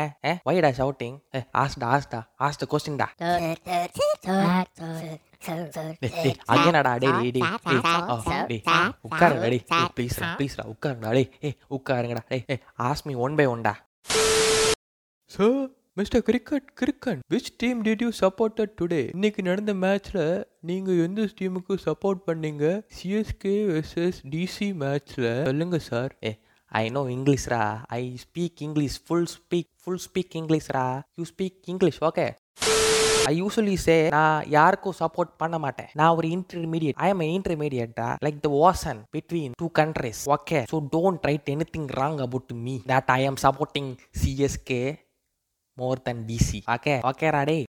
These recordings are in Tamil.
Eh? Eh? Why da shouting? Eh? Ask da, ask da. Ask the question da. டேய், டேய், again அடா, டேய், டேய், டேய், டேய், ஆ, டேய், உட்காருங்க, டேய், டேய், please டா, please டா, உட்காருங்கடா, டேய், ஏய், உட்காருங்கடா, டேய், ஏய், ask me one by one டா. Sir, mister cricket cricket which team did you supported today இன்னைக்கு நடந்த மேட்ச்ல நீங்க எந்த டீமுக்கு சப்போர்ட் பண்ணீங்க? சிஎஸ்கே வெர்சஸ் டிசி மேட்ச்ல சொல்லுங்க சார் ஏ I know இங்கிலீஷ்ரா I speak English full speak full speak இங்கிலீஷ்ரா you speak English okay I usually say நான் யாருக்கும் சப்போர்ட் பண்ண மாட்டேன். நான் ஒரு intermediate I am இன்டர்மீடியட்டா like the person between two countries okay so don't write anything wrong about me that I am supporting CSK more than DC. Okay, okay, Rade.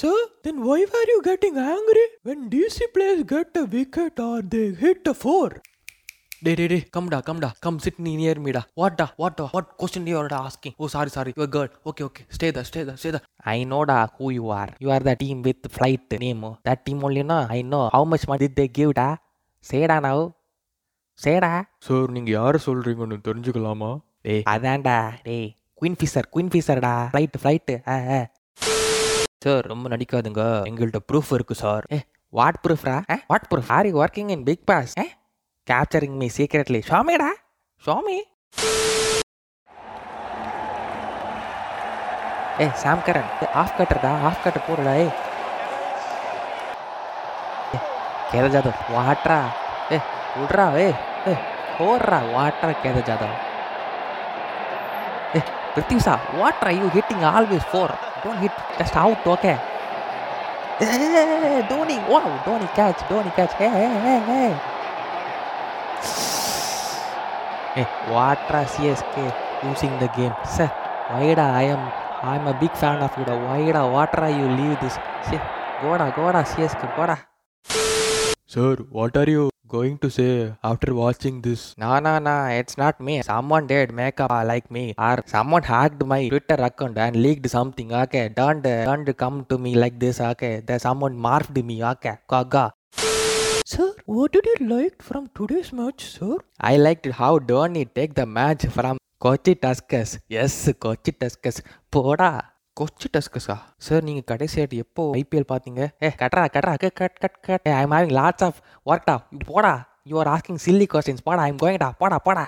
Sir, then why were you getting angry when DC players get a wicket or they hit a four? Day, day, day, come da, come da, come sit near me da. What da, what da, what question you are da asking? Oh, sorry, sorry, you're a girl. Okay, okay, stay there, stay there, stay there. I know da who you are. You are the team with flight name. That team only no. I know. How much money did they give da? Say da now. Say da. Sir நீங்க யார சொல்றீங்கன்னு தெரிஞ்சுக்கலாமா டேய் அதான்டா டேய் குயின் ஃபிஷர் குயின் ஃபிஷர்டா ஃப்ளைட்டு ஃப்ளைட்டு ஆ ஆ. சார் ரொம்ப நடிக்காதுங்க. எங்கள்கிட்ட ப்ரூஃப் இருக்கு சார் ஏ வாட் ப்ரூஃப்ரா ஏ what proof are you working in Bigg Boss A capturing me secretly சுவாமிடா ஷாமி ஏ சாம் கரன் ஆஃப் கட்டர்டா ஆஃப் கட்டர் போடுடா ஏ. கேத ஜாதவ் வாட்ரா ஏ விட்றா ஏ. ஏ போடுறா Vadra Kedar Jadhav What are you hitting always for? Don't hit just out, okay? Hey, Dhoni, wow, Dhoni catch, Dhoni catch. Hey, hey, hey, hey. Hey, what are CSK losing the game? Sir, Vaida, I am I'm a big fan of you. Vaida, what are you leave this? See, go on, CSK, go on. Sir, what are you? going to say after watching this? No, no, no, it's not me. Someone did makeup uh, like me, or someone hacked my Twitter account and leaked something. Okay, don't, uh, don't come to me like this. Okay, that someone marked me. Okay, gaga. Sir, what did you like from today's match, sir? I liked how Dhoni take the match from Kochi Tuskers. Yes, Kochi Tuskers. Poda. Kochi டஸ்கஸா? Sir நீங்கள் கடைசியாட்டு எப்போ ஐபிஎல் பார்த்தீங்க ஏ கட்ரா Katra cut cut cut. Cut I am having lots of ஒர்க்டா போடா. You are asking silly questions போடா ஐம் கோயிங்டா போடா போடா.